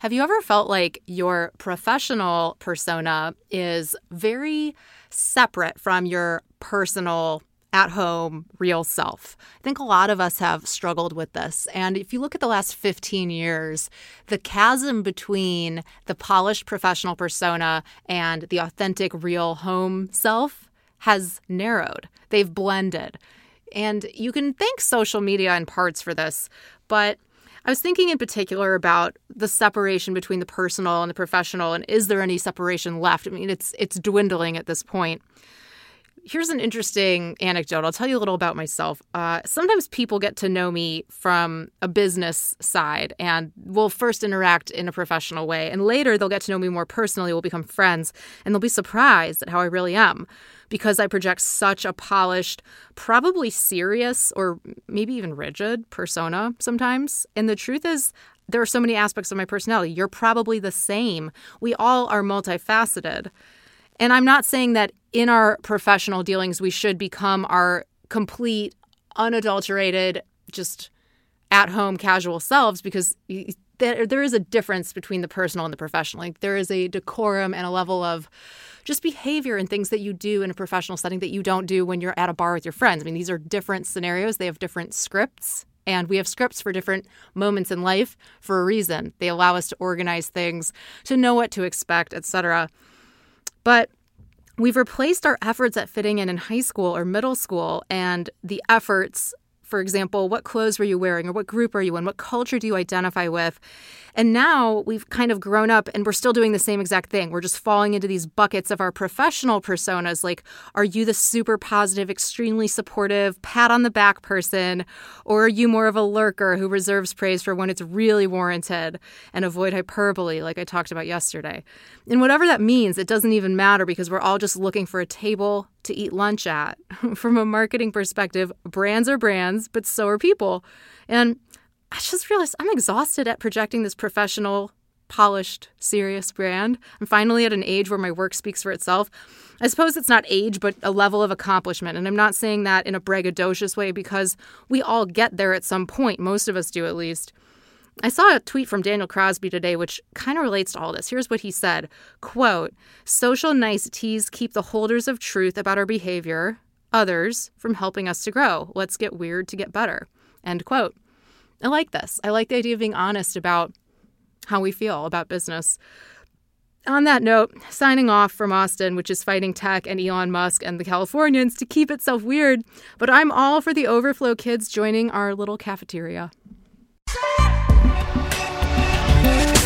Have you ever felt like your professional persona is very separate from your personal at home, real self. I think a lot of us have struggled with this. And if you look at the last 15 years, the chasm between the polished professional persona and the authentic, real home self has narrowed. They've blended. And you can thank social media in parts for this, but I was thinking in particular about the separation between the personal and the professional and is there any separation left? I mean, it's it's dwindling at this point. Here's an interesting anecdote. I'll tell you a little about myself. Uh, sometimes people get to know me from a business side and will first interact in a professional way. And later they'll get to know me more personally, we'll become friends, and they'll be surprised at how I really am because I project such a polished, probably serious or maybe even rigid persona sometimes. And the truth is, there are so many aspects of my personality. You're probably the same. We all are multifaceted. And I'm not saying that in our professional dealings we should become our complete, unadulterated, just at home casual selves because there, there is a difference between the personal and the professional. Like there is a decorum and a level of just behavior and things that you do in a professional setting that you don't do when you're at a bar with your friends. I mean, these are different scenarios. They have different scripts and we have scripts for different moments in life for a reason. They allow us to organize things, to know what to expect, etc. But we've replaced our efforts at fitting in in high school or middle school and the efforts for example, what clothes were you wearing or what group are you in? What culture do you identify with? And now we've kind of grown up and we're still doing the same exact thing. We're just falling into these buckets of our professional personas. Like, are you the super positive, extremely supportive, pat on the back person? Or are you more of a lurker who reserves praise for when it's really warranted and avoid hyperbole, like I talked about yesterday? And whatever that means, it doesn't even matter because we're all just looking for a table to eat lunch at. From a marketing perspective, brands are brands, but so are people. And I just realized I'm exhausted at projecting this professional, polished, serious brand. I'm finally at an age where my work speaks for itself. I suppose it's not age, but a level of accomplishment. And I'm not saying that in a braggadocious way because we all get there at some point. Most of us do, at least. I saw a tweet from Daniel Crosby today which kind of relates to all this. Here's what he said quote, social niceties keep the holders of truth about our behavior, others, from helping us to grow. Let's get weird to get better. End quote. I like this. I like the idea of being honest about how we feel about business. On that note, signing off from Austin, which is fighting tech and Elon Musk and the Californians to keep itself weird, but I'm all for the overflow kids joining our little cafeteria. Thank